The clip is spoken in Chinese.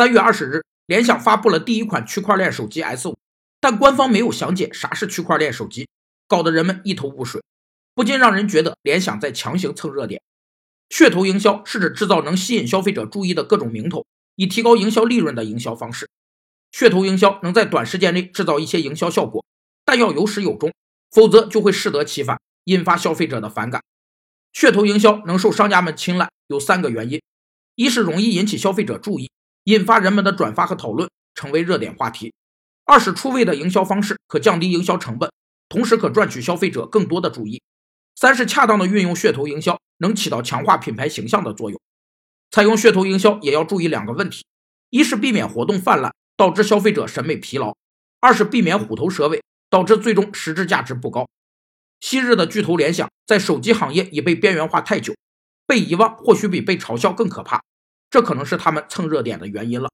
三月二十日，联想发布了第一款区块链手机 S 五，但官方没有详解啥是区块链手机，搞得人们一头雾水，不禁让人觉得联想在强行蹭热点。噱头营销是指制造能吸引消费者注意的各种名头，以提高营销利润的营销方式。噱头营销能在短时间内制造一些营销效果，但要有始有终，否则就会适得其反，引发消费者的反感。噱头营销能受商家们青睐，有三个原因：一是容易引起消费者注意，引发人们的转发和讨论，成为热点话题；二是出位的营销方式可降低营销成本，同时可赚取消费者更多的注意；三是恰当的运用噱头营销。能起到强化品牌形象的作用。采用噱头营销也要注意两个问题：一是避免活动泛滥，导致消费者审美疲劳；二是避免虎头蛇尾，导致最终实质价值不高。昔日的巨头联想在手机行业已被边缘化太久，被遗忘或许比被嘲笑更可怕。这可能是他们蹭热点的原因了。